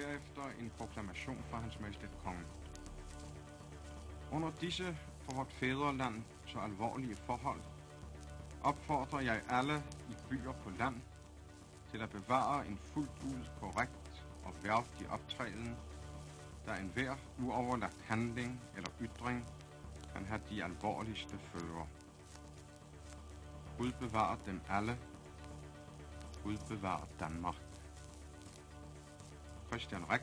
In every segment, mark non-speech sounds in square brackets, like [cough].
derefter en proklamation fra hans majestæt kongen. Under disse for vort fædreland så alvorlige forhold, opfordrer jeg alle i byer på land til at bevare en fuldt ud korrekt og værdig optræden, der enhver uoverlagt handling eller ytring kan have de alvorligste følger. Gud bevarer dem alle. Gud bevarer Danmark. Christian Rex,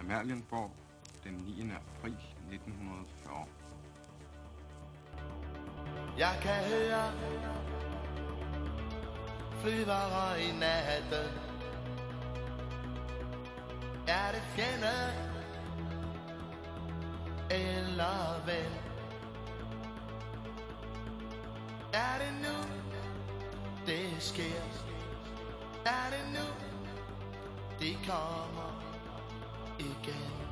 Amalienborg, den 9. april 1940. Jeg kan høre flyvere i natten. Er det fjende eller ven? Er det nu, det sker? Er det nu, det kommer igen?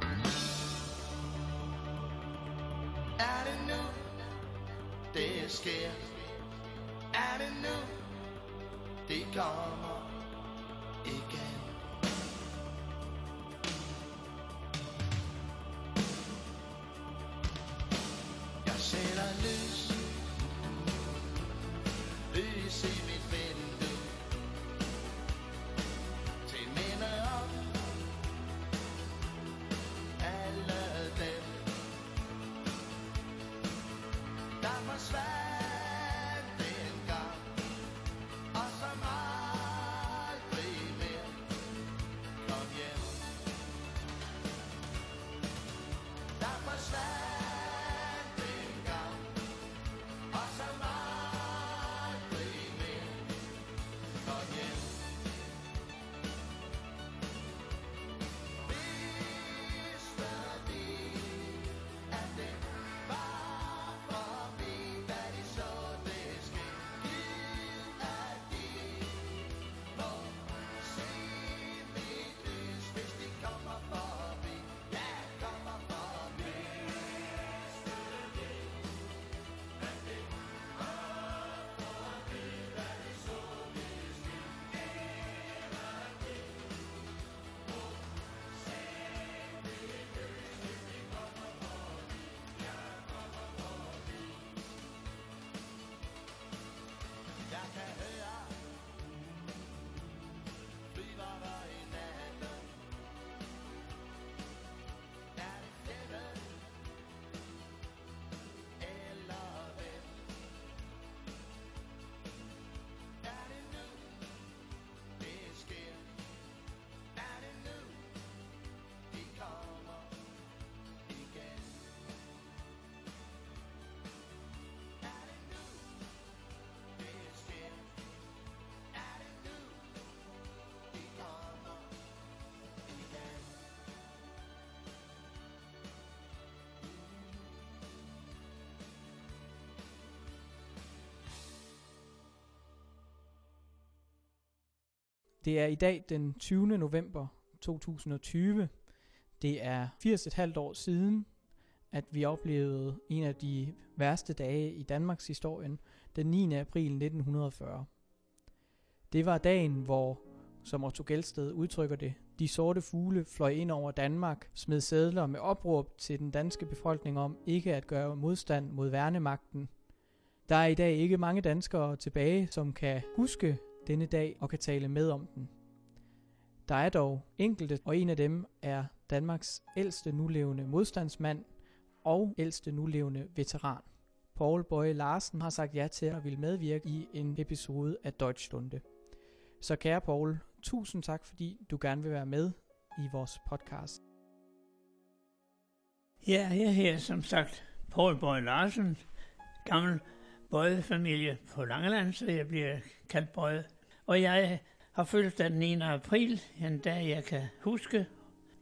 Er det nu, det sker? Er det nu, det kommer igen? Det er i dag den 20. november 2020. Det er 80,5 år siden, at vi oplevede en af de værste dage i Danmarks historien, den 9. april 1940. Det var dagen, hvor, som Otto Gelsted udtrykker det, de sorte fugle fløj ind over Danmark, smed sædler med opråb til den danske befolkning om ikke at gøre modstand mod værnemagten. Der er i dag ikke mange danskere tilbage, som kan huske denne dag og kan tale med om den. Der er dog enkelte, og en af dem er Danmarks ældste nulevende modstandsmand og ældste nulevende veteran. Paul Bøje Larsen har sagt ja til at ville medvirke i en episode af Deutschstunde. Så kære Paul, tusind tak fordi du gerne vil være med i vores podcast. Ja, jeg her som sagt Paul Bøje Larsen, gammel Bøje-familie på Langeland, så jeg bliver kaldt Bøje. Og jeg har fødselsdag den 9. april, en dag jeg kan huske,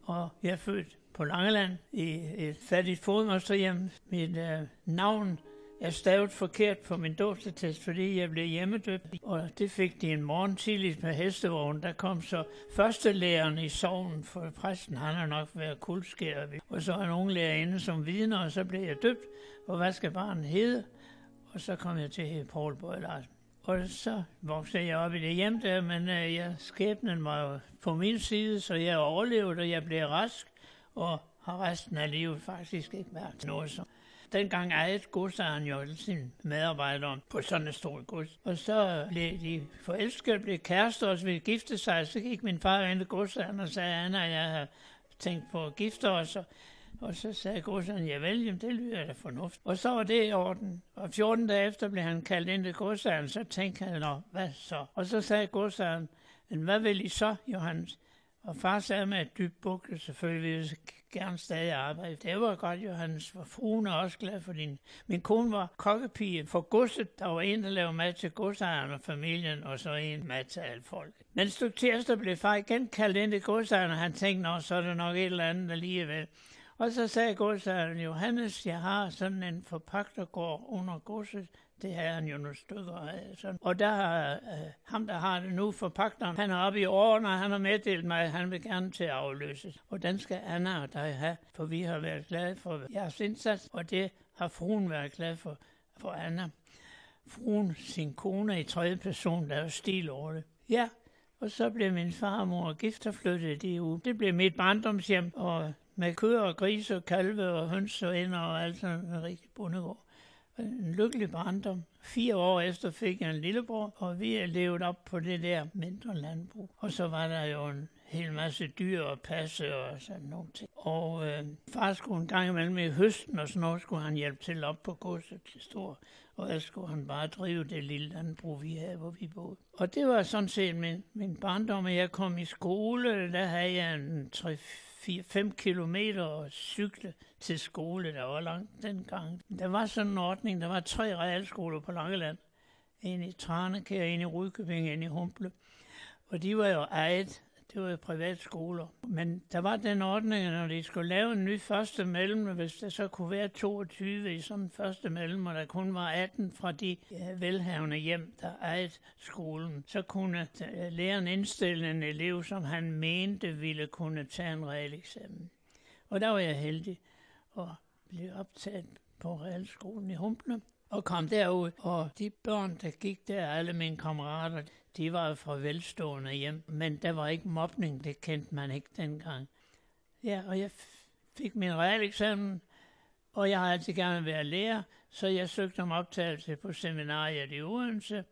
og jeg er født på Langeland i et fattigt fodmosterhjem. Mit øh, navn er stavet forkert på min dåbsattest, fordi jeg blev hjemmedøbt, og det fik de en morgen tidligt med hestevognen. Der kom så første læreren i sovnen, for præsten han har nok været kuldskæret. Og så er nogle lærerinde som vidner, og så blev jeg døbt, og hvad skal barnet hedde? Og så kom jeg til at hedde Paul Bøje Larsen. Og så voksede jeg op i det hjem der, men øh, jeg, skæbnen var på min side, så jeg overlevede, og jeg blev rask, og har resten af livet faktisk ikke været noget som. Dengang ejede godsejeren jo sin sine medarbejdere på sådan et stort gods. Og så blev de forelskede, blev kærester og så ville gifte sig. Så gik min far ind til godsejeren og sagde, Anna, jeg har tænkt på at gifte os. Og, og så sagde godsejeren, ja vel, jamen, det lyder da fornuft. Og så var det i orden. Og 14 dage efter blev han kaldt ind til godsejeren, så tænkte han, Nå, hvad så? Og så sagde godsejeren, men hvad vil I så, Johannes? Og far sagde med et dybt bukke, selvfølgelig vil jeg gerne stadig arbejde. Det var godt, Johannes, for fruen er også glad for din. Min kone var kokkepige for godset. Der var en, der lavede mad til godsejeren og familien, og så en mad til alt folk. Men stykke tirsdag blev far igen kaldt ind til godsejeren, og han tænkte, nå, så er det nok et eller andet alligevel. Og så sagde godsejeren, Johannes, jeg har sådan en forpagtergård under godset, det har han jo nogle stykker af. Sådan. Og der har øh, ham, der har det nu, forpagteren, han er oppe i årene, og han har meddelt mig, at han vil gerne til at afløses. Og den skal Anna og dig have, for vi har været glade for jeres indsats, og det har fruen været glad for, for Anna. Fruen, sin kone i tredje person, der er stil over det. Ja, og så blev min far og mor gift og flyttede de ud. Det blev mit barndomshjem, og med køer og grise og kalve og høns og ender og alt sådan en rigtig bondegård en lykkelig barndom. Fire år efter fik jeg en lillebror, og vi er levet op på det der mindre landbrug. Og så var der jo en hel masse dyr og passe og sådan nogle ting. Og øh, far skulle en gang imellem i høsten, og sådan noget skulle han hjælpe til op på godset til stor. Og ellers skulle han bare drive det lille landbrug, vi havde, hvor vi boede. Og det var sådan set min, min barndom, at jeg kom i skole. Der havde jeg en 3 4-5 kilometer og cykle til skole, der var langt dengang. Der var sådan en ordning, der var tre realskoler på Langeland. En i Tranekær, en i Rudkøbing, en i Humble. Og de var jo ejet det var privatskoler. Men der var den ordning, at når de skulle lave en ny første mellem, hvis der så kunne være 22 i sådan en første mellem, og der kun var 18 fra de øh, velhavende hjem, der ejede skolen, så kunne øh, læreren indstille en elev, som han mente ville kunne tage en realeksamen. Og der var jeg heldig og blev optaget på realskolen i Humple og kom derud, og de børn, der gik der, alle mine kammerater, de var fra velstående hjem, men der var ikke mobning, det kendte man ikke dengang. Ja, og jeg fik min realeksamen, og jeg har altid gerne været lærer, så jeg søgte om optagelse på seminariet i Odense,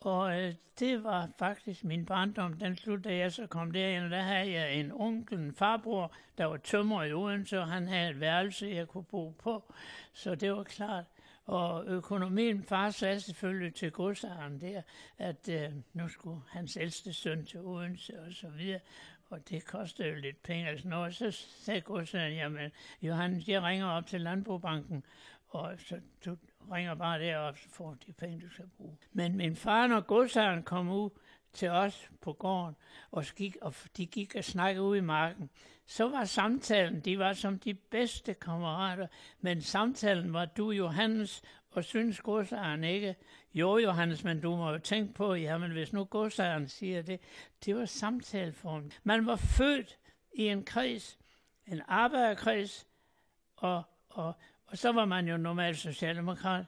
og øh, det var faktisk min barndom, den slut, da jeg så kom derind. Der havde jeg en onkel, en farbror, der var tømmer i Odense, og han havde et værelse, jeg kunne bo på. Så det var klart, og økonomien, far sagde selvfølgelig til godsejeren der, at øh, nu skulle hans ældste søn til Odense og så videre, og det kostede jo lidt penge. Altså, når så sagde godsejeren, jamen Johannes, jeg ringer op til Landbrugbanken, og så du ringer bare derop, så får de penge, du skal bruge. Men min far, når godsejeren kom ud til os på gården, og, gik, og de gik og snakkede ud i marken, så var samtalen, de var som de bedste kammerater, men samtalen var du, Johannes, og synes godsejeren ikke. Jo, Johannes, men du må jo tænke på, jamen hvis nu godsejeren siger det, det var samtaleform. Man var født i en kreds, en arbejderkreds, og, og, og så var man jo normalt socialdemokrat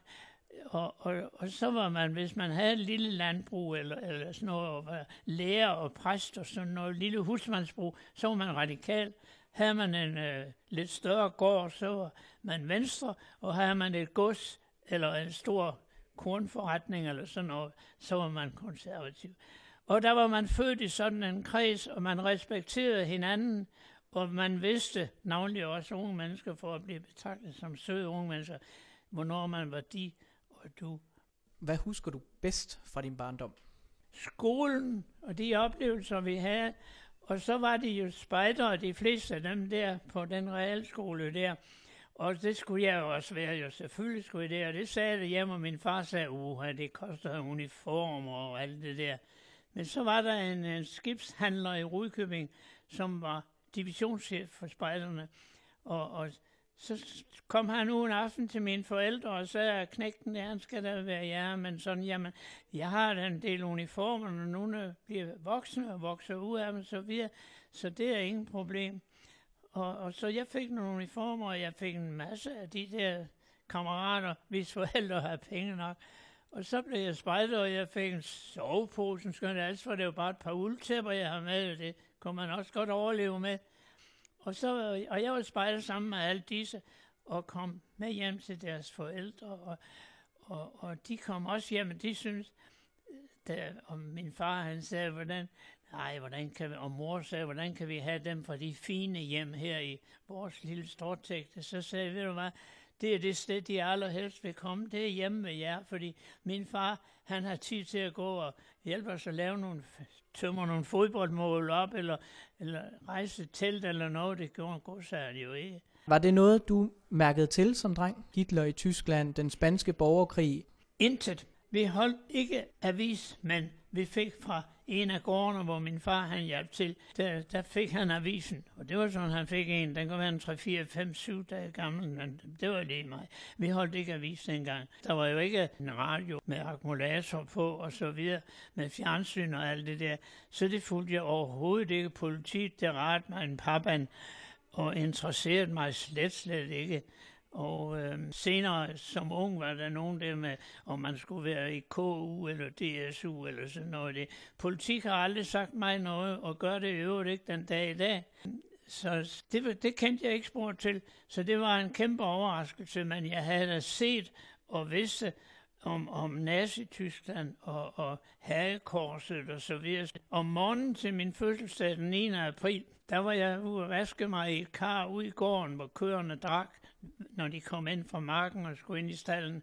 og, og, og så var man, hvis man havde et lille landbrug, eller, eller sådan noget, og var lærer og præst og sådan noget, lille husmandsbrug, så var man radikal. Havde man en øh, lidt større gård, så var man venstre, og havde man et gods, eller en stor kornforretning, eller sådan noget, så var man konservativ. Og der var man født i sådan en kreds, og man respekterede hinanden, og man vidste, navnlig også unge mennesker, for at blive betragtet som søde unge mennesker, hvornår man var de, og du. Hvad husker du bedst fra din barndom? Skolen og de oplevelser, vi havde. Og så var det jo spejdere, de fleste af dem der på den realskole der. Og det skulle jeg jo også være, jo selvfølgelig skulle jeg det, og det sagde det hjemme, og min far sagde, uha, det koster uniformer og alt det der. Men så var der en, en skibshandler i Rudkøbing, som var divisionschef for spejderne, og, og så kom han nu en aften til mine forældre og sagde, at knægten der, han skal da være jer, men sådan, jamen, jeg har da en del uniformer, og nogle bliver voksne og vokser ud af dem, så videre, så det er ingen problem. Og, og så jeg fik nogle uniformer, og jeg fik en masse af de der kammerater, hvis forældre har penge nok. Og så blev jeg spejder, og jeg fik en sovepose, skønt altså, for det var bare et par uldtæpper, jeg har med, og det kunne man også godt overleve med. Og, så, øh, og jeg var spejder sammen med alle disse, og kom med hjem til deres forældre, og, og, og de kom også hjem, og de synes, øh, der, og min far han sagde, hvordan, nej, hvordan kan vi, og mor sagde, hvordan kan vi have dem fra de fine hjem her i vores lille stortægte, så sagde jeg, ved du hvad, det er det sted, de allerhelst vil komme, det er hjemme med jer, fordi min far, han har tid til at gå og hjælpe os at lave nogle, tømmer nogle fodboldmål op, eller, eller rejse telt eller noget, det gjorde godsager jo ikke. Var det noget, du mærkede til som dreng? Hitler i Tyskland, den spanske borgerkrig. Intet. Vi holdt ikke avis, men vi fik fra en af gårdene, hvor min far han hjalp til, der, der fik han avisen. Og det var sådan, han fik en. Den kunne være en 3, 4, 5, 7 dage gammel, men det var lige mig. Vi holdt ikke avis dengang. Der var jo ikke en radio med akkumulator på og så videre, med fjernsyn og alt det der. Så det fulgte jeg overhovedet ikke. Politiet, det rette mig en pappan, og interesserede mig slet, slet ikke. Og øh, senere som ung var der nogen der med, om man skulle være i KU eller DSU eller sådan noget. Det. Politik har aldrig sagt mig noget, og gør det i øvrigt ikke den dag i dag. Så det, det kendte jeg ikke spor til. Så det var en kæmpe overraskelse, men jeg havde da set og vidste om, om Nazi-Tyskland og, og Hagekorset og så videre. Om morgenen til min fødselsdag den 9. april, der var jeg ude at vaske mig i et kar ude i gården, hvor køerne drak når de kom ind fra marken og skulle ind i stallen,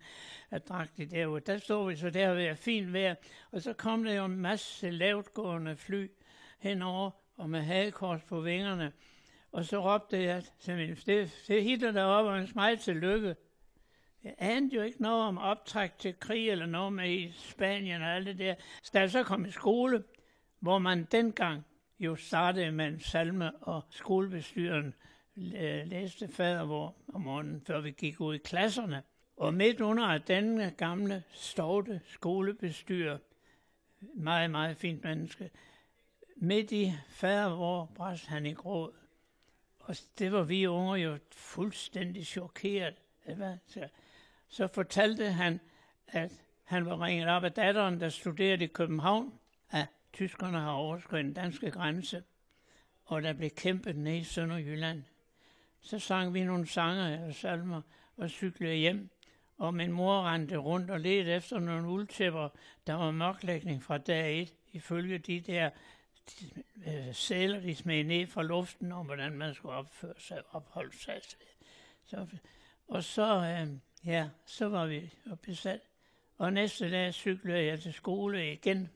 at drak de derude. Der stod vi så der ved at fint vejr, og så kom der jo en masse lavtgående fly henover og med hagekors på vingerne. Og så råbte jeg til min, det, det Hitler deroppe, og en smag til lykke. Jeg anede jo ikke noget om optræk til krig eller noget med i Spanien og alt det der. Så da jeg så kom i skole, hvor man dengang jo startede med en salme, og skolebestyren læste fadervor om morgenen, før vi gik ud i klasserne. Og midt under den gamle, stovte skolebestyrer, meget, meget fint menneske, midt i fadervor bræst han i gråd. Og det var vi unge jo fuldstændig chokeret. Så, så fortalte han, at han var ringet op af datteren, der studerede i København, at tyskerne har overskrevet den danske grænse, og der blev kæmpet ned i Sønderjylland. Så sang vi nogle sange og salmer og cyklede hjem. Og min mor rendte rundt og ledte efter nogle uldtæpper. Der var mørklægning fra dag et, ifølge de der de, øh, sæler, de smed ned fra luften om, hvordan man skulle opføre sig opholde sig. Så, og så, øh, ja, så var vi besat. Og næste dag cyklede jeg til skole igen.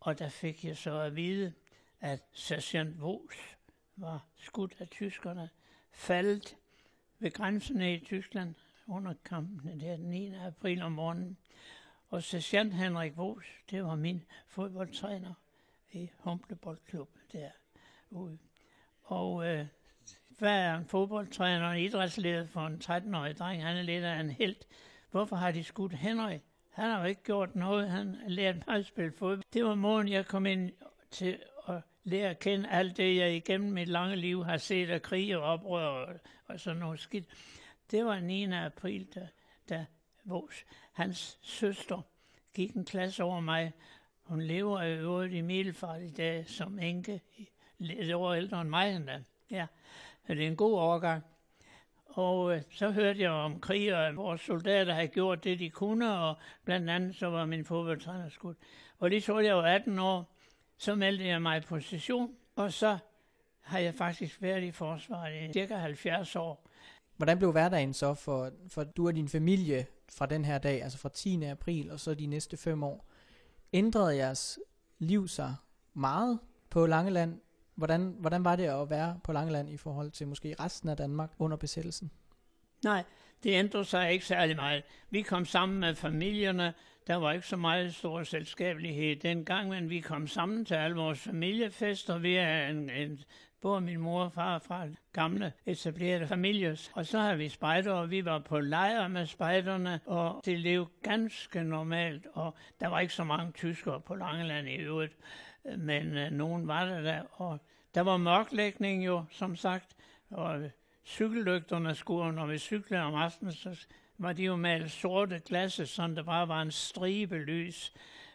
Og der fik jeg så at vide, at sergeant Vos var skudt af tyskerne faldet ved grænserne i Tyskland under kampene der den 9. april om morgenen. Og sergeant Henrik Vos, det var min fodboldtræner i Humble Boldklub derude. Og øh, hvad er en fodboldtræner og en idrætsleder for en 13-årig dreng? Han er lidt af en held. Hvorfor har de skudt Henrik? Han har jo ikke gjort noget. Han har lært mig at spille fodbold. Det var morgen, jeg kom ind til lære at kende alt det, jeg igennem mit lange liv har set af krig og oprør og, og sådan noget skidt. Det var 9. april, da, da vores, hans søster gik en klasse over mig. Hun lever i øvrigt i Middelfart i dag som enke, lidt over ældre end mig endda. Ja, det er en god overgang. Og øh, så hørte jeg om krig, og vores soldater havde gjort det, de kunne, og blandt andet så var min fodboldtræner skudt. Og lige så jeg var 18 år, så meldte jeg mig på session, og så har jeg faktisk været i forsvaret i cirka 70 år. Hvordan blev hverdagen så for, for du og din familie fra den her dag, altså fra 10. april og så de næste fem år? Ændrede jeres liv sig meget på Langeland? Hvordan, hvordan var det at være på Langeland i forhold til måske resten af Danmark under besættelsen? Nej, det ændrede sig ikke særlig meget. Vi kom sammen med familierne. Der var ikke så meget stor selskabelighed dengang, men vi kom sammen til alle vores familiefester. Vi er en, en både min mor og far fra gamle etablerede familier. Og så har vi spejder, og vi var på lejr med spejderne, og det levede ganske normalt. Og der var ikke så mange tyskere på Langeland i øvrigt, men øh, nogen var der der. Og der var mørklægning jo, som sagt, og cykellygterne skulle, når vi cyklede om aftenen, så var de jo malet sorte glasse, sådan der bare var en stribe lys.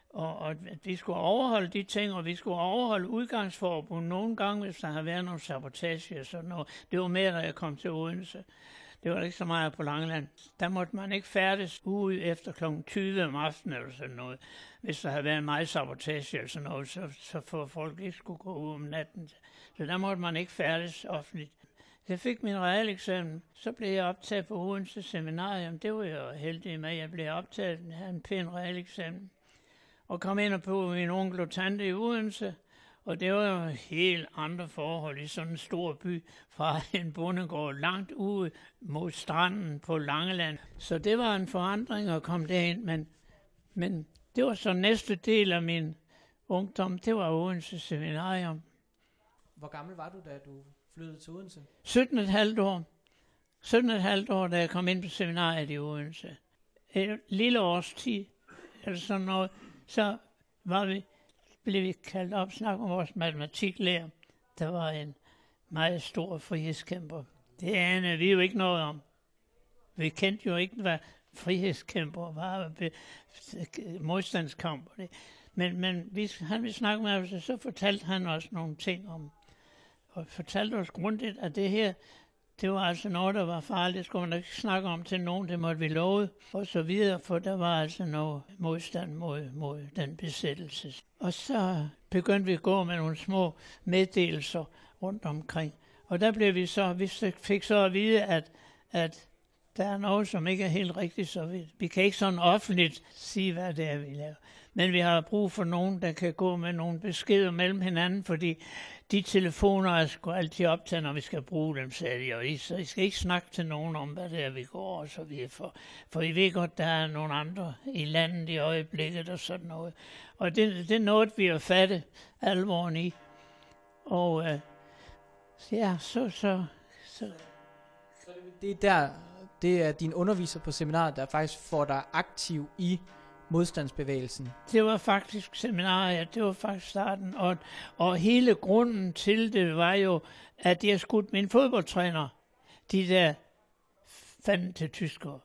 Og, og at vi skulle overholde de ting, og vi skulle overholde udgangsforbud nogle gange, hvis der havde været nogle sabotage og sådan noget. Det var mere, da jeg kom til Odense. Det var ikke så meget på Langeland. Der måtte man ikke færdes ude efter kl. 20 om aftenen eller sådan noget. Hvis der havde været meget sabotage eller sådan noget, så, så for folk ikke skulle gå ud om natten. Så der måtte man ikke færdes offentligt. Jeg fik min realeksamen, så blev jeg optaget på Odense Seminarium. Det var jeg jo heldig med. Jeg blev optaget, jeg havde en pæn realeksamen. Og kom ind og på min onkel og tante i Odense. Og det var jo helt andre forhold i sådan en stor by, fra en bondegård langt ude mod stranden på Langeland. Så det var en forandring at komme derind, men, men det var så næste del af min ungdom, det var Odense Seminarium. Hvor gammel var du, da du flyttede til Odense? 17 et halvt år. 17 et halvt år, da jeg kom ind på seminariet i Odense. Et lille års tid, eller sådan noget, så var vi, blev vi kaldt op snak om vores matematiklærer. Der var en meget stor frihedskæmper. Det anede vi jo ikke noget om. Vi kendte jo ikke, hvad frihedskæmper var, be- modstandskamp. og det. Men, men vi, han vi snakke med os, og så fortalte han os nogle ting om, og fortalte os grundigt, at det her, det var altså noget, der var farligt. Det skulle man ikke snakke om til nogen, det måtte vi love, og så videre, for der var altså noget modstand mod, mod den besættelse. Og så begyndte vi at gå med nogle små meddelelser rundt omkring. Og der blev vi så, vi fik så at vide, at, at der er noget, som ikke er helt rigtigt, så vi, vi kan ikke sådan offentligt sige, hvad det er, vi laver. Men vi har brug for nogen, der kan gå med nogle beskeder mellem hinanden, fordi de telefoner er sgu altid optaget, når vi skal bruge dem, sagde de. Og I, så I skal ikke snakke til nogen om, hvad det er, vi går og så videre. For, for I ved godt, der er nogle andre i landet i øjeblikket og sådan noget. Og det, det er noget, vi har fattet alvoren i. Og øh, ja, så, så, så Det er der, det er din underviser på seminaret, der faktisk får dig aktiv i modstandsbevægelsen. Det var faktisk seminariet, det var faktisk starten. Og, og hele grunden til det var jo, at jeg skudt min fodboldtræner, de der fandt til tyskere.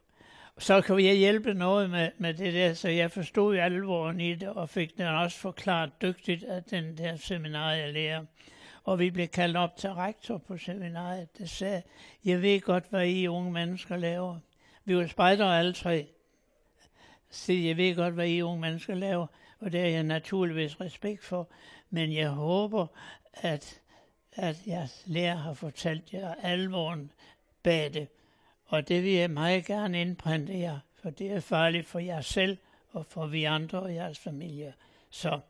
Så kan jeg hjælpe noget med, med det der, så jeg forstod alvoren i det, og fik den også forklaret dygtigt af den der seminarielærer. Og vi blev kaldt op til rektor på seminariet, der sagde, jeg ved godt, hvad I unge mennesker laver. Vi var spejdere alle tre. Så jeg ved godt, hvad I unge mennesker laver, og det har jeg naturligvis respekt for. Men jeg håber, at, at jeres lærer har fortalt jer alvoren bag det. Og det vil jeg meget gerne indprinte jer, for det er farligt for jer selv og for vi andre og jeres familie. Så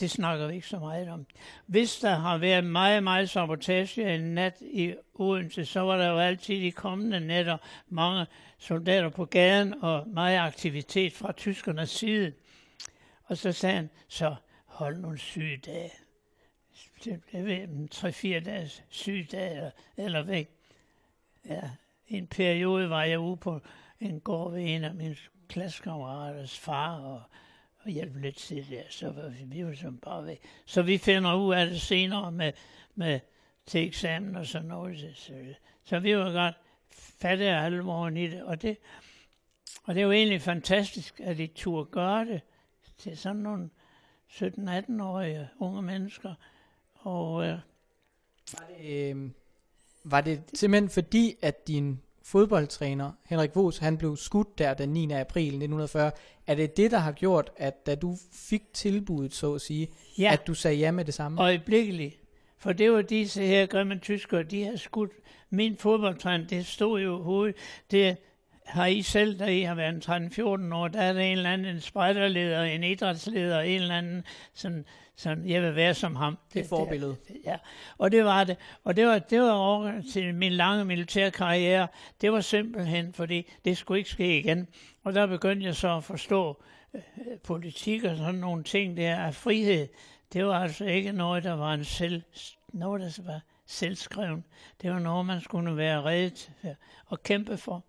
det snakker vi ikke så meget om. Hvis der har været meget, meget sabotage en nat i Odense, så var der jo altid de kommende nætter mange soldater på gaden og meget aktivitet fra tyskernes side. Og så sagde han, så hold nogle sygedage. Det blev en 3-4 dages sygedage eller væk. Ja, en periode var jeg ude på en gård ved en af mine klassekammeraters far og, og hjælpe lidt til der, Så var vi, vi var sådan bare væk. Så vi finder ud af det senere med, med til eksamen og sådan noget. Så, så vi var godt fatte af alvoren i det. Og det, og det er jo egentlig fantastisk, at de turde gøre det til sådan nogle 17-18-årige unge mennesker. Og øh, Var det, øh, var det simpelthen fordi, at din fodboldtræner, Henrik Vos, han blev skudt der den 9. april 1940. Er det det, der har gjort, at da du fik tilbuddet, så at sige, ja, at du sagde ja med det samme? øjeblikkeligt. For det var disse her grimme tyskere, de har skudt min fodboldtræner, det stod jo hovedet. Det har I selv, da I har været 13-14 år, der er der en eller anden en spejderleder, en idrætsleder, en eller anden, sådan, sådan, jeg vil være som ham. det er et forbillede. Det, ja, og det var det. Og det var, det var over til min lange militære karriere. Det var simpelthen, fordi det skulle ikke ske igen. Og der begyndte jeg så at forstå øh, politik og sådan nogle ting der af frihed. Det var altså ikke noget, der var en selv, noget, der var selvskreven. Det var noget, man skulle være reddet og kæmpe for.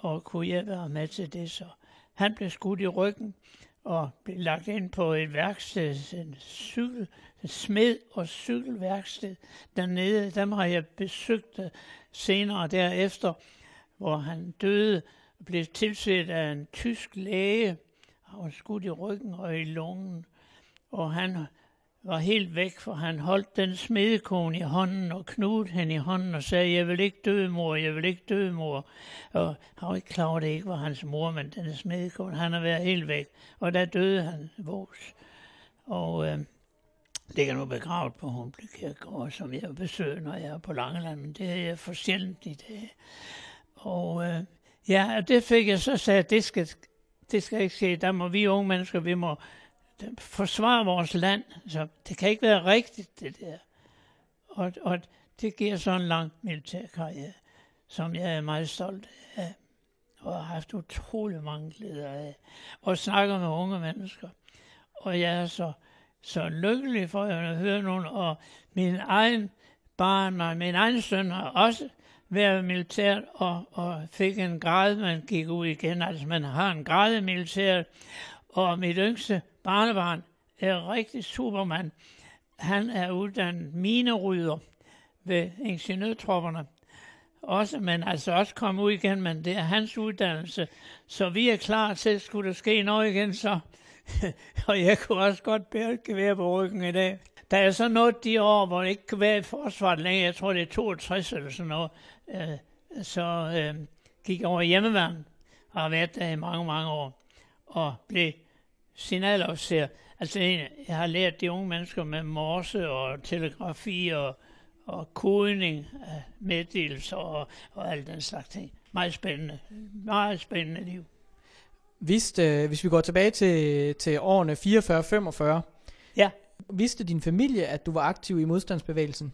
Og kunne jeg være med til det så. Han blev skudt i ryggen og blev lagt ind på et værksted, en cykel, en smed- og cykelværksted dernede. Dem har jeg besøgt øh, senere derefter, hvor han døde. og blev tilset af en tysk læge. Han var skudt i ryggen og i lungen. Og han var helt væk, for han holdt den smedekone i hånden og knudte hende i hånden og sagde, jeg vil ikke dø, mor, jeg vil ikke dø, mor. Og han var ikke klar over, det ikke var hans mor, men den smedekone, han har været helt væk. Og der døde han, vores. Og øh, ligger nu begravet på Humble Kirkegård, som jeg besøger, når jeg er på Langeland, men det er jeg for sjældent i dag. Og øh, ja, og det fik jeg så sagt, det skal, det skal ikke ske. Der må vi unge mennesker, vi må forsvare vores land. Så det kan ikke være rigtigt, det der. Og, og det giver så en lang militærkarriere, som jeg er meget stolt af, og har haft utrolig mange glæder af, og snakker med unge mennesker. Og jeg er så, så lykkelig for at høre nogen, og min egen barn og min egen søn har også været militært og, og fik en grad, man gik ud igen. Altså man har en grad i militæret, og mit yngste barnebarn er rigtig supermand. Han er uddannet minerydder ved ingeniørtropperne. Også, men altså også komme ud igen, men det er hans uddannelse. Så vi er klar til, skulle der ske noget igen, så... [laughs] og jeg kunne også godt bære et gevær på ryggen i dag. Der er så noget de år, hvor det ikke kan være i forsvaret længere. Jeg tror, det er 62 eller sådan noget. Øh, så øh, gik jeg over i hjemmeværn og har været der i mange, mange år. Og blev signalofficer. Altså, jeg har lært de unge mennesker med morse og telegrafi og, og kodning af meddelelser og, og alt den slags ting. Meget spændende. Meget spændende liv. Vidste, øh, hvis vi går tilbage til, til årene 44-45, Ja. vidste din familie, at du var aktiv i modstandsbevægelsen?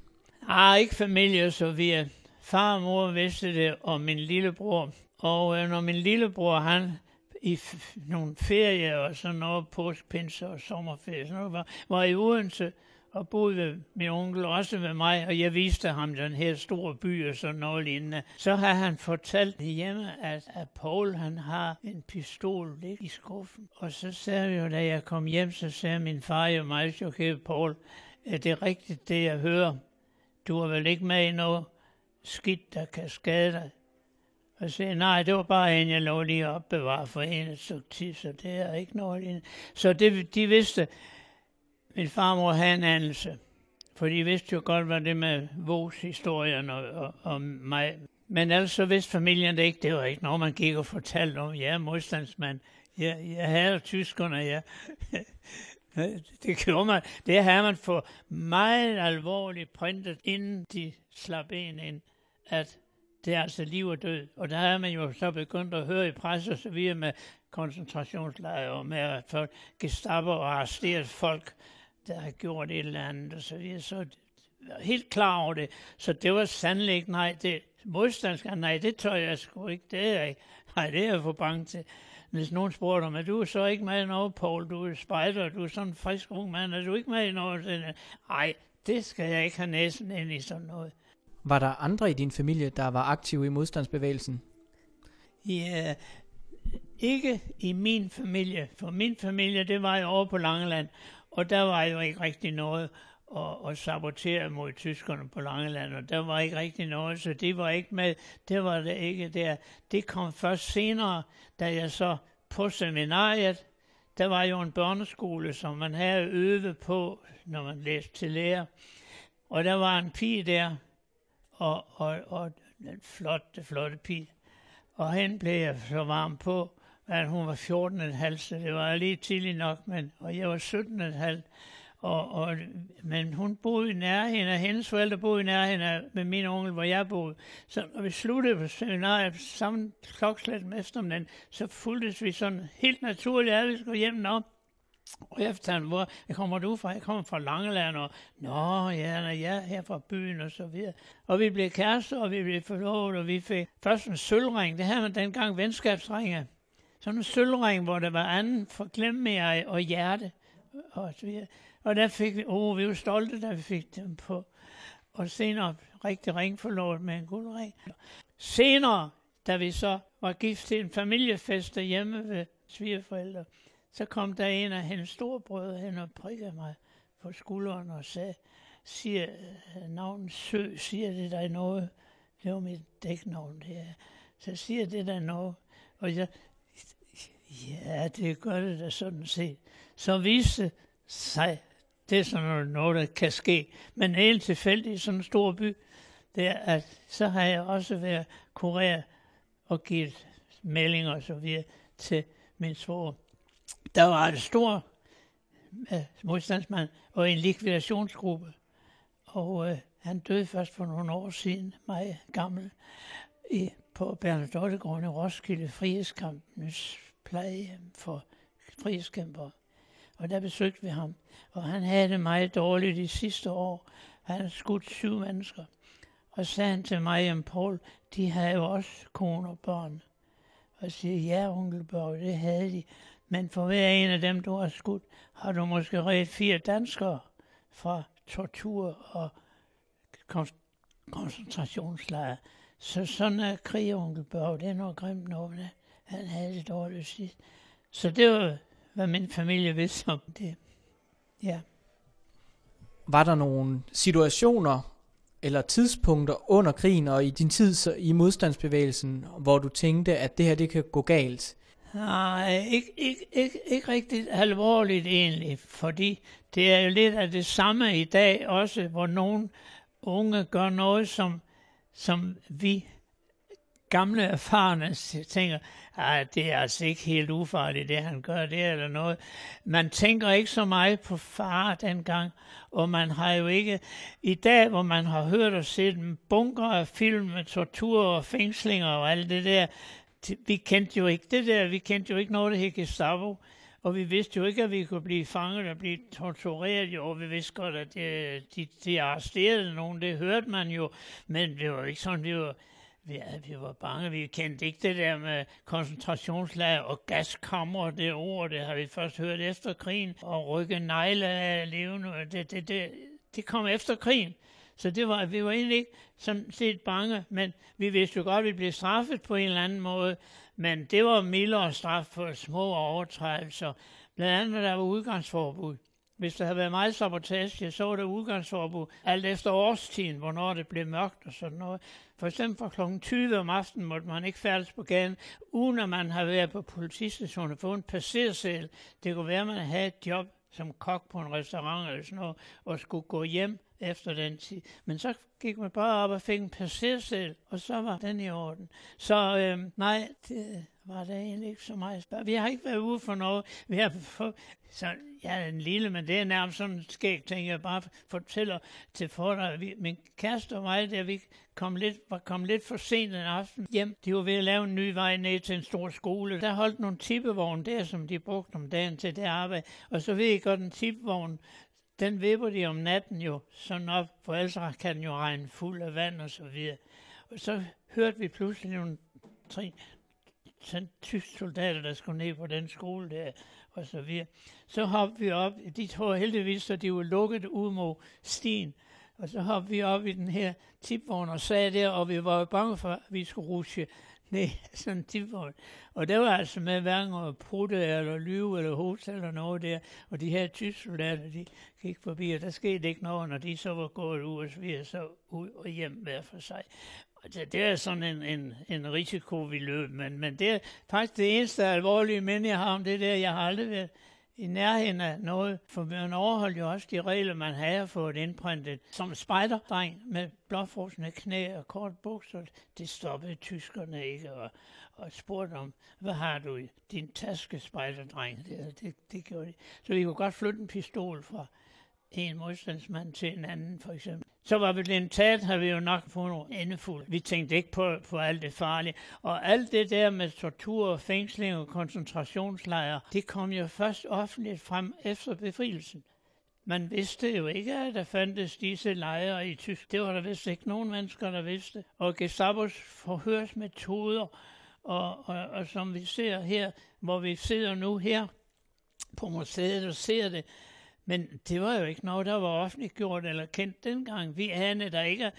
Ah, ikke familie, så vi er far og mor vidste det, og min lillebror. Og øh, når min lillebror, han i f- nogle ferier og sådan noget, påskpinser og sommerferie, sådan noget, var, var i Odense og boede ved min onkel også ved mig, og jeg viste ham den her store by og sådan noget lignende. Så har han fortalt hjemme, at, at Paul han har en pistol ligge i skuffen. Og så sagde jeg jo, da jeg kom hjem, så sagde min far jo meget chokeret, Paul, er det rigtigt det jeg hører? Du er vel ikke med i noget skidt, der kan skade dig? Og så sagde, nej, det var bare en, jeg lå lige at opbevare for en stykke tid, så det er ikke noget lignende. Så det, de vidste, min farmor havde en anelse. For de vidste jo godt, hvad det med Vos historien og, og, og mig. Men ellers så vidste familien det ikke. Det var ikke noget, man gik og fortalte om. Jeg er modstandsmand. Jeg, jeg havde tyskerne, jeg... [laughs] det gjorde man. Det havde man for meget alvorligt printet, inden de slap en ind, at det er altså liv og død. Og der er man jo så begyndt at høre i presse og så videre med koncentrationslejre og med at folk Gestapo og arresteret folk, der har gjort et eller andet og så videre. Så jeg helt klar over det. Så det var sandelig ikke, nej, det modstandskab, nej, det tør jeg sgu ikke, det er jeg ikke. Nej, det er jeg for bange til. Hvis nogen spurgte mig, du er så ikke med i noget, Paul, du er spejder, du er sådan en frisk ung mand, er du ikke med i noget? Nej, det skal jeg ikke have næsen ind i sådan noget. Var der andre i din familie, der var aktive i modstandsbevægelsen? Ja, ikke i min familie. For min familie, det var jo over på Langeland, og der var jo ikke rigtig noget at, at sabotere mod tyskerne på Langeland, og der var ikke rigtig noget, så det var ikke med, det var det ikke der. Det kom først senere, da jeg så på seminariet, der var jo en børneskole, som man havde øvet på, når man læste til lærer. Og der var en pige der, og, og, og en flotte, flotte pige. Og hende blev jeg så varm på, at hun var 14,5, så det var lige tidligt nok, men, og jeg var 17,5. Og, og, men hun boede i nærheden og hendes forældre boede i nærheden med min onkel, hvor jeg boede. Så når vi sluttede på seminariet sammen klokslet om eftermiddagen, så fuldtes vi sådan helt naturligt, at vi skulle hjem nå. Og jeg fortalte, hvor jeg kommer du fra? Jeg kommer fra Langeland, og nå, ja, når jeg er her fra byen, og så videre. Og vi blev kærester, og vi blev forlovet, og vi fik først en sølvring. Det havde man dengang venskabsringe. Sådan en sølvring, hvor der var anden for glemme og hjerte. Og, så videre. og der fik vi, åh, oh, vi var stolte, da vi fik dem på. Og senere rigtig ringforlovet med en guldring. Senere, da vi så var gift til en familiefest derhjemme ved svigerforældre, så kom der en af hendes storebrødre hen og prikkede mig på skulderen og sagde, siger øh, navnet Sø, siger det der noget? Det var mit dæknavn, det er. Så siger det der noget. Og jeg, ja, det gør det da sådan set. Så viste sig, det er sådan noget, der kan ske, men helt tilfældigt i sådan en stor by, det er, at så har jeg også været kurér og givet meldinger og så videre til min svoger. Der var en stor øh, modstandsmand og en likvidationsgruppe, og øh, han døde først for nogle år siden, meget gammel, i, på Bernadottegården i Roskilde, Frihedskampens plejehjem for frihedskæmpere. Og der besøgte vi ham, og han havde det meget dårligt de sidste år. Han havde skudt syv mennesker. Og sagde han til mig og Paul, de havde jo også kone og børn. Og jeg siger, ja, onkel Børge, det havde de. Men for hver en af dem, du har skudt, har du måske reddet fire danskere fra tortur og kon- koncentrationslejre. Så sådan er krig, onkel Børge. Det er noget grimt noget. det. Han havde det dårligt sidst. Så det var, hvad min familie vidste om det. Ja. Var der nogle situationer eller tidspunkter under krigen og i din tid i modstandsbevægelsen, hvor du tænkte, at det her det kan gå galt? Nej, ikke, ikke, ikke, ikke rigtig alvorligt egentlig, fordi det er jo lidt af det samme i dag også, hvor nogle unge gør noget, som, som vi gamle erfarne tænker, at det er altså ikke helt ufarligt, det han gør, det eller noget. Man tænker ikke så meget på far dengang, og man har jo ikke, i dag hvor man har hørt og set en bunker af film med tortur og fængslinger og alt det der, vi kendte jo ikke det der, vi kendte jo ikke noget, der hed Gestapo, og vi vidste jo ikke, at vi kunne blive fanget og blive tortureret, jo, vi vidste godt, at de, de, de arresterede nogen, det hørte man jo, men det var ikke sådan, vi var, vi, ja, vi var bange, vi kendte ikke det der med koncentrationslejr og gaskammer, det ord, det har vi først hørt efter krigen, og rykke negle af levende, det, det, det, det kom efter krigen. Så det var, vi var egentlig ikke sådan set bange, men vi vidste jo godt, at vi blev straffet på en eller anden måde, men det var mildere straf for små overtrædelser. Blandt andet, der var udgangsforbud. Hvis der havde været meget sabotage, så var der udgangsforbud alt efter årstiden, hvornår det blev mørkt og sådan noget. For eksempel fra kl. 20 om aftenen måtte man ikke færdes på gaden, uden at man havde været på politistationen og fået en passersæl. Det kunne være, at man havde et job som kok på en restaurant eller sådan noget, og skulle gå hjem efter den tid. Men så gik man bare op og fik en passersæl, og så var den i orden. Så øhm, nej, det var der egentlig ikke så meget. spørg- Vi har ikke været ude for noget. Vi har få, så, ja, en lille, men det er nærmest sådan en skæg ting, jeg bare fortæller til foredrag. Vi, min kæreste og mig, der vi kom lidt, var kommet lidt for sent en aften hjem. De var ved at lave en ny vej ned til en stor skole. Der holdt nogle tippevogne der, som de brugte om dagen til det arbejde. Og så ved I godt, en tippevogn, den vipper de om natten jo sådan op, for ellers kan den jo regne fuld af vand og så videre. Og så hørte vi pludselig nogle tre sådan tyske soldater, der skulle ned på den skole der, og så videre. Så hoppede vi op, de tror heldigvis, at de var lukket ud mod stien, og så hoppede vi op i den her tipvogn og sagde der, og vi var jo bange for, at vi skulle rushe [laughs] Nej, sådan en. Og det var altså med hverken at prutte eller lyve eller hoste eller noget der. Og de her tyske soldater, de gik forbi, og der skete ikke noget, når de så var gået ud og så videre, så ud og hjem hver for sig. Og det, det er sådan en, en, en risiko, vi løb, men, men det er faktisk det eneste alvorlige minde, jeg har om det der. Jeg har aldrig været i nærheden af noget, for man overholdt jo også de regler, man havde fået indprintet. Som spejderdreng med blåfrosne knæ og kort bukser, det stoppede tyskerne ikke, og, og spurgte om, hvad har du i din taske, spejderdreng? Det, det, det gjorde de. Så vi kunne godt flytte en pistol fra en modstandsmand til en anden, for eksempel. Så var vi blevet taget, havde vi jo nok fået nogle. Vi tænkte ikke på, på alt det farlige. Og alt det der med tortur, fængsling og koncentrationslejre, det kom jo først offentligt frem efter befrielsen. Man vidste jo ikke, at der fandtes disse lejre i Tyskland. Det var der vist ikke nogen mennesker, der vidste. Og Gestapos forhørsmetoder, og, og, og som vi ser her, hvor vi sidder nu her på museet og ser det, men det var jo ikke noget, der var offentliggjort eller kendt dengang. Vi havde der ikke.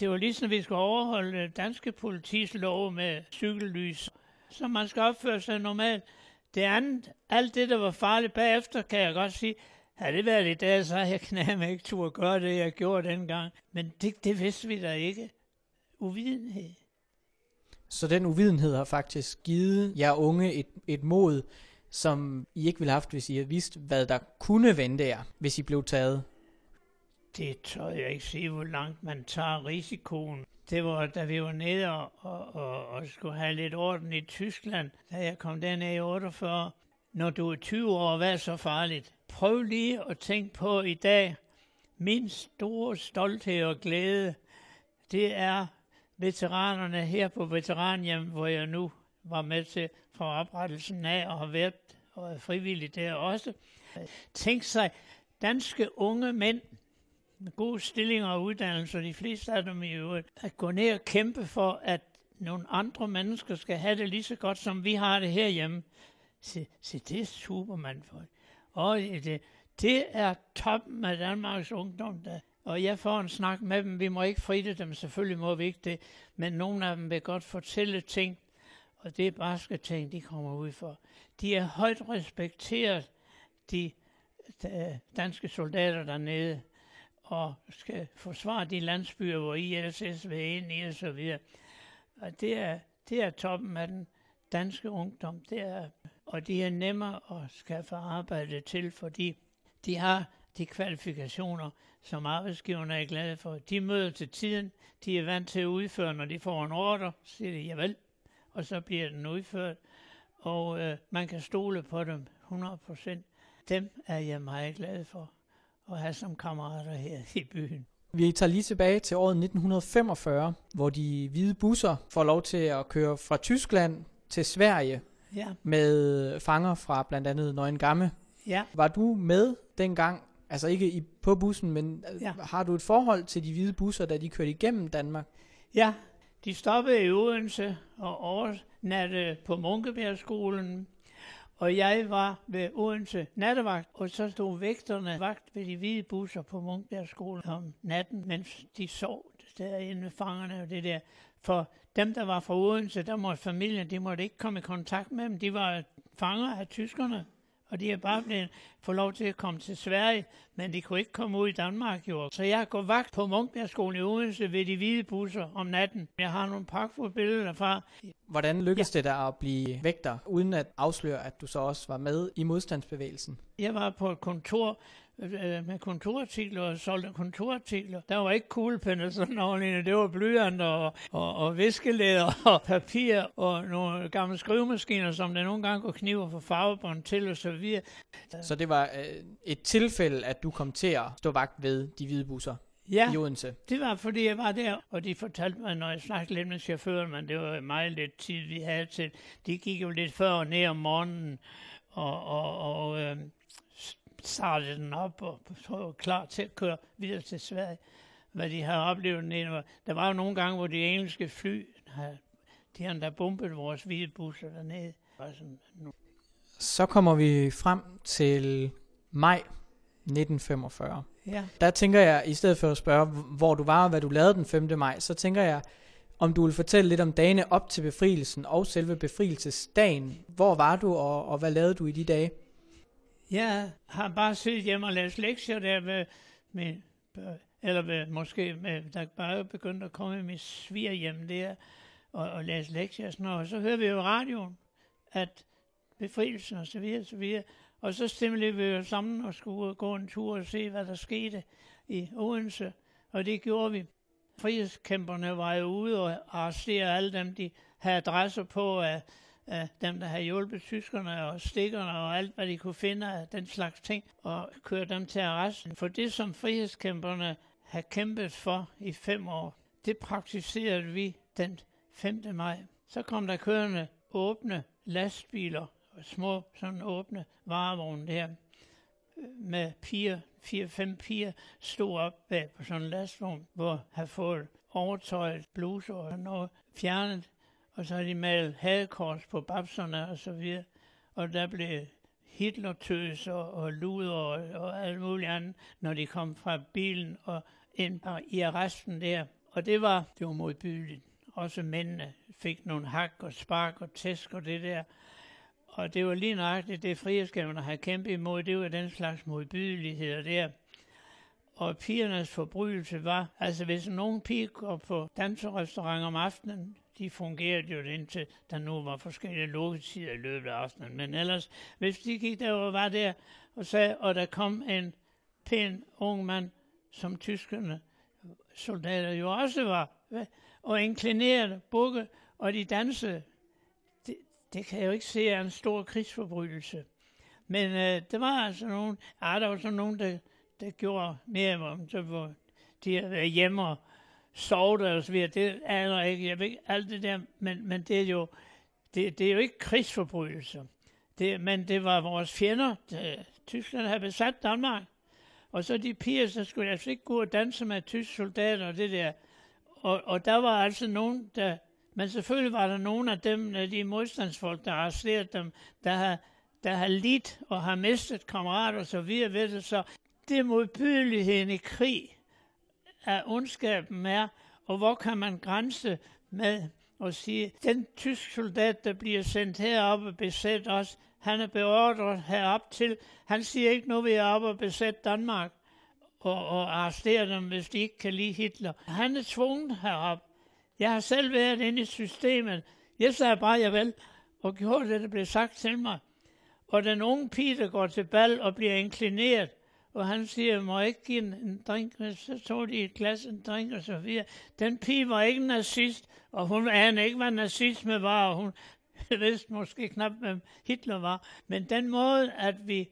Det var ligesom, vi skulle overholde danske politis lov med cykellys. Så man skal opføre sig normalt. Det andet, alt det, der var farligt bagefter, kan jeg godt sige, havde det været i dag, så havde jeg knæme ikke turde gøre det, jeg gjorde dengang. Men det, det vidste vi da ikke. Uvidenhed. Så den uvidenhed har faktisk givet jer unge et, et mod, som I ikke ville have haft, hvis I havde vidst, hvad der kunne vente jer, hvis I blev taget. Det tør jeg ikke sige, hvor langt man tager risikoen. Det var, da vi var nede og, og, og, og skulle have lidt orden i Tyskland, da jeg kom derned i 48. Når du er 20 år, hvad er så farligt? Prøv lige at tænke på i dag, min store stolthed og glæde, det er veteranerne her på Veteranhjem, hvor jeg nu var med til for oprettelsen af og har været og er frivillig der også. Tænk sig, danske unge mænd, med gode stillinger og uddannelser, de fleste af dem i øvrigt, at gå ned og kæmpe for, at nogle andre mennesker skal have det lige så godt, som vi har det herhjemme. Se, se det er supermand for. Og det, det er toppen af Danmarks ungdom, der. Og jeg får en snak med dem. Vi må ikke frite dem, selvfølgelig må vi ikke det. Men nogle af dem vil godt fortælle ting, og det er barske ting, de kommer ud for. De er højt respekteret, de, de danske soldater dernede, og skal forsvare de landsbyer, hvor ISS vil ind i og så videre. Og det er, det er toppen af den danske ungdom. Det er, og de er nemmere at skaffe arbejde til, fordi de har de kvalifikationer, som arbejdsgiverne er glade for. De møder til tiden, de er vant til at udføre, når de får en ordre, siger de, javel, og så bliver den udført. Og øh, man kan stole på dem 100%. Dem er jeg meget glad for at have som kammerater her i byen. Vi tager lige tilbage til året 1945, hvor de hvide busser får lov til at køre fra Tyskland til Sverige Ja, med fanger fra blandt andet Nøgen Gamme. ja, Var du med dengang, altså ikke i, på bussen, men ja. har du et forhold til de hvide busser, da de kørte igennem Danmark? ja. De stoppede i Odense og overnattede på Munkebjergskolen. Og jeg var ved Odense nattevagt, og så stod vægterne vagt ved de hvide busser på Munkbjergskolen om natten, mens de sov derinde med fangerne og det der. For dem, der var fra Odense, der måtte familien, de måtte ikke komme i kontakt med dem. De var fanger af tyskerne, og de er bare blevet få lov til at komme til Sverige, men de kunne ikke komme ud i Danmark jo. Så jeg går vagt på Munkbjergskolen i Odense ved de hvide busser om natten. Jeg har nogle pragtfulde billeder derfra. Hvordan lykkedes ja. det dig at blive vægter, uden at afsløre, at du så også var med i modstandsbevægelsen? Jeg var på et kontor øh, med kontorartikler og solgte kontorartikler. Der var ikke kuglepenne og sådan noget, det var blyanter og, og, og viskelæder [laughs] og papir og nogle gamle skrivemaskiner, som der nogle gange går kniver for farvebånd til og så videre. Så det var øh, et tilfælde, at du kom til at stå vagt ved de hvide busser Ja, i Odense. det var fordi jeg var der, og de fortalte mig, når jeg snakkede lidt med chaufføren, men det var meget lidt tid, vi havde til. De gik jo lidt før og ned om morgenen, og, og, og øh, startede den op, og så var klar til at køre videre til Sverige. Hvad de havde oplevet. Der var jo nogle gange, hvor de engelske fly, de havde der bombet vores hvide busser dernede. Så kommer vi frem til maj 1945. ja, Der tænker jeg, i stedet for at spørge, hvor du var og hvad du lavede den 5. maj, så tænker jeg, om du vil fortælle lidt om dagene op til befrielsen og selve befrielsesdagen. Hvor var du, og, og hvad lavede du i de dage? Jeg har bare siddet hjemme og læst lektier der ved min, eller ved, måske med, der bare begyndte at komme mit svigerhjem der, og, og læse lektier og sådan noget. Og så hører vi jo radioen, at befrielsen og så videre, så videre. Og så stemte vi jo sammen og skulle gå en tur og se, hvad der skete i Odense. Og det gjorde vi. Frihedskæmperne var jo ude og arresterede alle dem, de havde adresser på af, af dem, der havde hjulpet tyskerne og stikkerne og alt, hvad de kunne finde af den slags ting, og køre dem til arresten. For det, som frihedskæmperne havde kæmpet for i fem år, det praktiserede vi den 5. maj. Så kom der kørende åbne lastbiler, og små sådan åbne varevogne der, med piger, fire-fem piger, stod op bag på sådan en lastvogn, hvor har fået overtøjet, bluser og noget fjernet, og så har de malet hagekors på babserne og så videre. Og der blev Hitlertøs og, og luder og, og alt muligt andet, når de kom fra bilen og ind i arresten der. Og det var, det var modbydeligt. Også mændene fik nogle hak og spark og tæsk og det der. Og det var lige nøjagtigt det, frihedsskaberne havde kæmpet imod. Det var den slags modbydeligheder der. Og pigernes forbrydelse var, altså hvis nogen pige går på danserestaurant om aftenen, de fungerede jo indtil der nu var forskellige lukketider i løbet af aftenen. Men ellers, hvis de gik der og var der og sagde, og der kom en pæn ung mand, som tyskerne soldater jo også var, og inklinerede, bukke, og de dansede. Det, det kan jeg jo ikke se er en stor krigsforbrydelse. Men øh, der var altså nogen, ah, der var så nogen, der, der gjorde mere, om så, hvor de havde været hjemme og sovet og så videre. Det aner jeg ikke, jeg ved ikke alt det der, men, men det er jo, det, det er jo ikke krigsforbrydelser. Det, men det var vores fjender. Det, Tyskland havde besat Danmark. Og så de piger, så skulle altså ikke gå og danse med tyske soldater og det der. Og, og der var altså nogen, der... Men selvfølgelig var der nogen af dem, de modstandsfolk, der arresterede dem, der har, der har lidt og har mistet kammerater og så videre ved det. Så det er modbydeligheden i krig, af ondskaben er, og hvor kan man grænse med at sige, den tysk soldat, der bliver sendt herop og besæt os, han er beordret herop til, han siger ikke, nu vil jeg op og besætte Danmark og, og arrestere dem, hvis de ikke kan lide Hitler. Han er tvunget herop. Jeg har selv været inde i systemet. Jeg sagde bare, jeg vel, og gjorde det, der blev sagt til mig. Og den unge pige, der går til bal og bliver inklineret, og han siger, må jeg ikke give en, en drink? Så tog de et glas, en drink og så videre. Den pige var ikke nazist, og hun anede ikke, hvad nazisme var, og hun [laughs] vidste måske knap, hvem Hitler var. Men den måde, at vi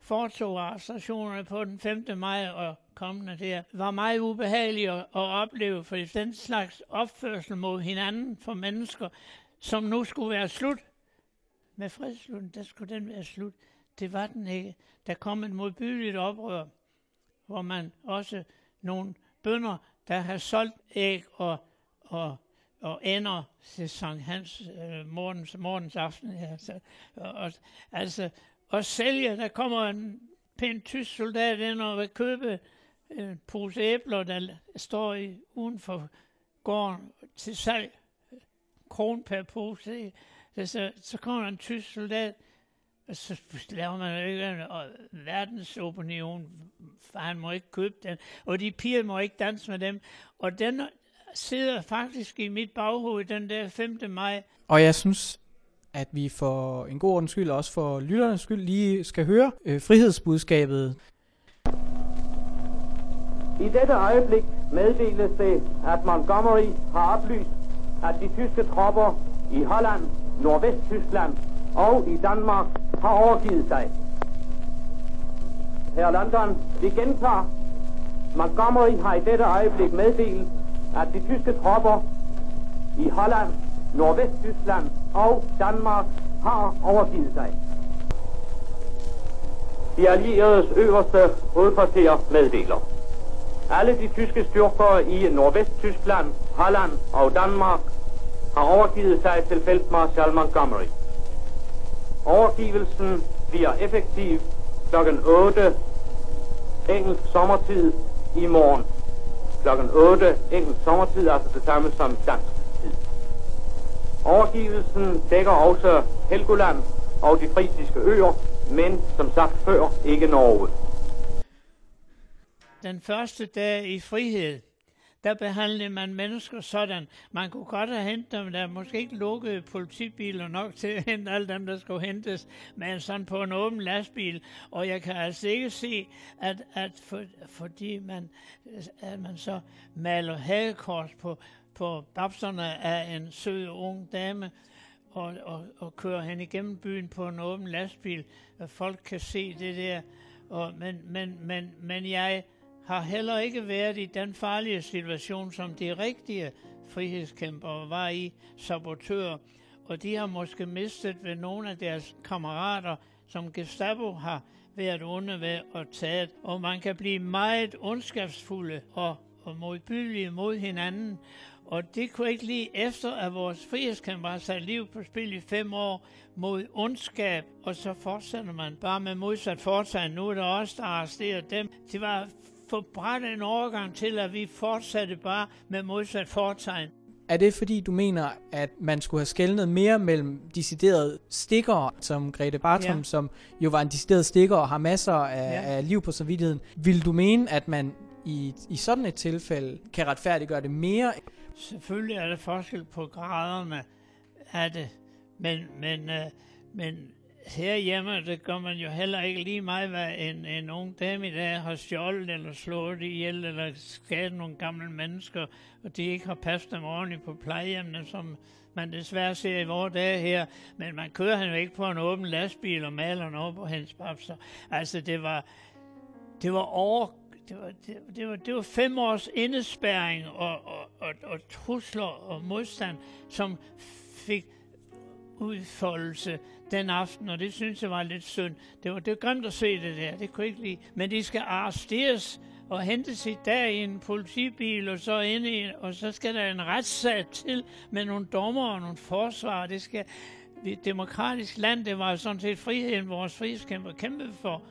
foretog arrestationerne på den 5. maj og kommende der, var meget ubehagelig at, at opleve, for den slags opførsel mod hinanden for mennesker, som nu skulle være slut med fredslutten, der skulle den være slut. Det var den ikke. Der kom et modbydeligt oprør, hvor man også nogle bønder, der har solgt æg og, og, og ender til Sankt Hans øh, morgens, morgens aften. Ja, så, og, og, altså, og sælge, der kommer en pæn tysk soldat ind og vil købe en pose æbler, der står i, uden for gården til salg. Øh, kron per pose. Så, så kommer en tysk soldat, så laver man jo ikke en verdensopinion, for han må ikke købe den, og de piger må ikke danse med dem. Og den sidder faktisk i mit baghoved den der 5. maj. Og jeg synes, at vi for en god ordens skyld, og også for lytternes skyld, lige skal høre øh, frihedsbudskabet. I dette øjeblik meddeles det, at Montgomery har oplyst, at de tyske tropper i Holland, Nordvesttyskland og i Danmark har overgivet sig. Her London, vi gentager. Montgomery har i dette øjeblik meddelt, at de tyske tropper i Holland, Nordvesttyskland og Danmark har overgivet sig. De allieredes øverste hovedkvarter meddeler. Alle de tyske styrker i Nordvesttyskland, Holland og Danmark har overgivet sig til feltmarskal Montgomery. Overgivelsen bliver effektiv kl. 8 engelsk sommertid i morgen. Kl. 8 engelsk sommertid, altså det samme som dansk tid. Overgivelsen dækker også Helgoland og de frisiske øer, men som sagt før ikke Norge. Den første dag i frihed, der behandlede man mennesker sådan. Man kunne godt have hentet dem, der måske ikke lukkede politibiler nok til at hente alle dem, der skulle hentes, men sådan på en åben lastbil. Og jeg kan altså ikke se, at, at for, fordi man, at man så maler hagekors på, på babserne af en sød ung dame, og, og, og kører hen igennem byen på en åben lastbil, at folk kan se det der. Og, men, men, men, men jeg har heller ikke været i den farlige situation, som de rigtige frihedskæmpere var i, sabotører, og de har måske mistet ved nogle af deres kammerater, som Gestapo har været onde ved at taget, Og man kan blive meget ondskabsfulde og, og modbydelige mod hinanden. Og det kunne ikke lige efter, at vores frihedskæmper har sat liv på spil i fem år mod ondskab, og så fortsætter man bare med modsat foretegn. Nu er der også der arresterer dem. Det var forbrændt en overgang til, at vi fortsatte bare med modsat foretegn. Er det fordi, du mener, at man skulle have skældnet mere mellem deciderede stikker, som Grete Bartram, Ja. som jo var en decideret stikker og har masser af, ja. af liv på samvittigheden. Vil du mene, at man i, i sådan et tilfælde kan retfærdiggøre det mere? Selvfølgelig er der forskel på graderne af det, men, men, øh, men herhjemme, det gør man jo heller ikke lige meget, hvad en, en ung dame i dag har stjålet eller slået ihjel eller skadet nogle gamle mennesker, og de ikke har passet dem ordentligt på plejehjemmene, som man desværre ser i vores dage her. Men man kører han jo ikke på en åben lastbil og maler noget på hans papser. Altså, det var, det var over det var, det, det, var, det var fem års indespæring og, og, og, og trusler og modstand, som fik udfoldelse den aften, og det synes jeg var lidt synd. Det var, det var grimt at se det der, det kunne jeg ikke lide. Men de skal arresteres og hentes i dag i en politibil, og så ind i, og så skal der en retssag til med nogle dommer og nogle forsvarer. Det skal, et demokratisk land, det var sådan set friheden, vores frihedskæmper kæmpede for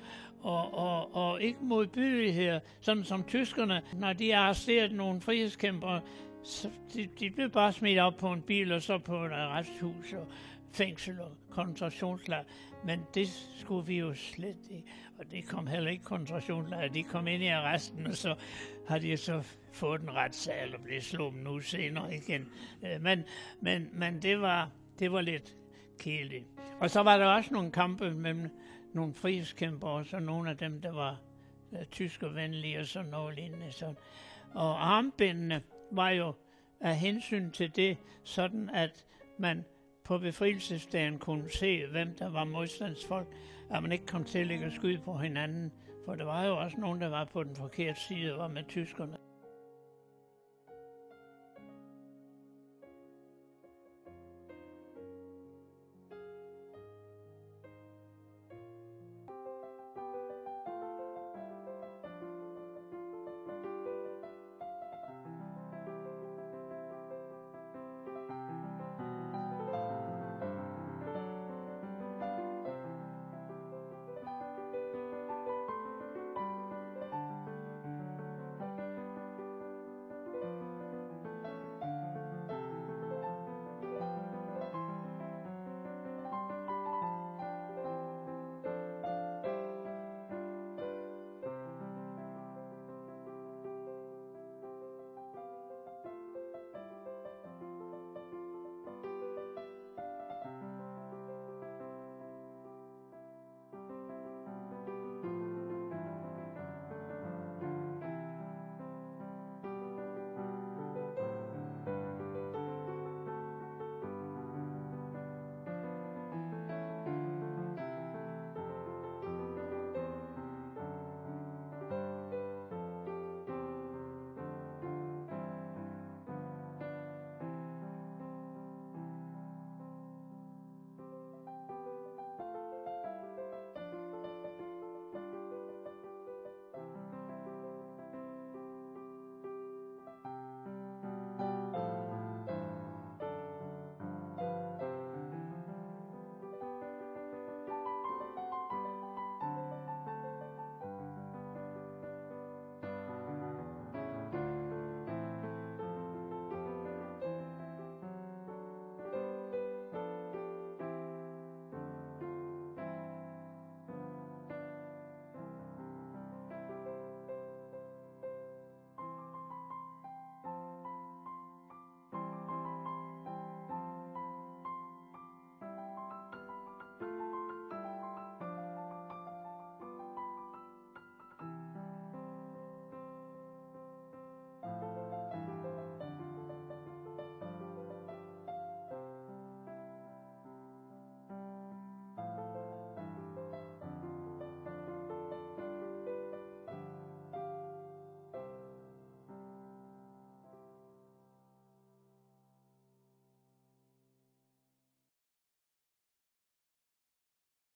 og, og, og ikke modbydelighed, sådan som tyskerne, når de arresterede nogle frihedskæmpere, så de, de blev bare smidt op på en bil, og så på et retshus og fængsel og koncentrationslejr. Men det skulle vi jo slet ikke. Og det kom heller ikke koncentrationslejr. De kom ind i arresten, og så har de så fået en retssag og blev slået nu senere igen. Øh, men, men, men det, var, det var lidt kedeligt. Og så var der også nogle kampe mellem nogle frihedskæmper, og så nogle af dem, der var øh, uh, tyskervenlige og sådan noget lignende. Sådan. Og armbindene var jo af hensyn til det, sådan at man på befrielsesdagen kunne se, hvem der var modstandsfolk, at man ikke kom til at lægge skyde på hinanden. For der var jo også nogen, der var på den forkerte side og var med tyskerne.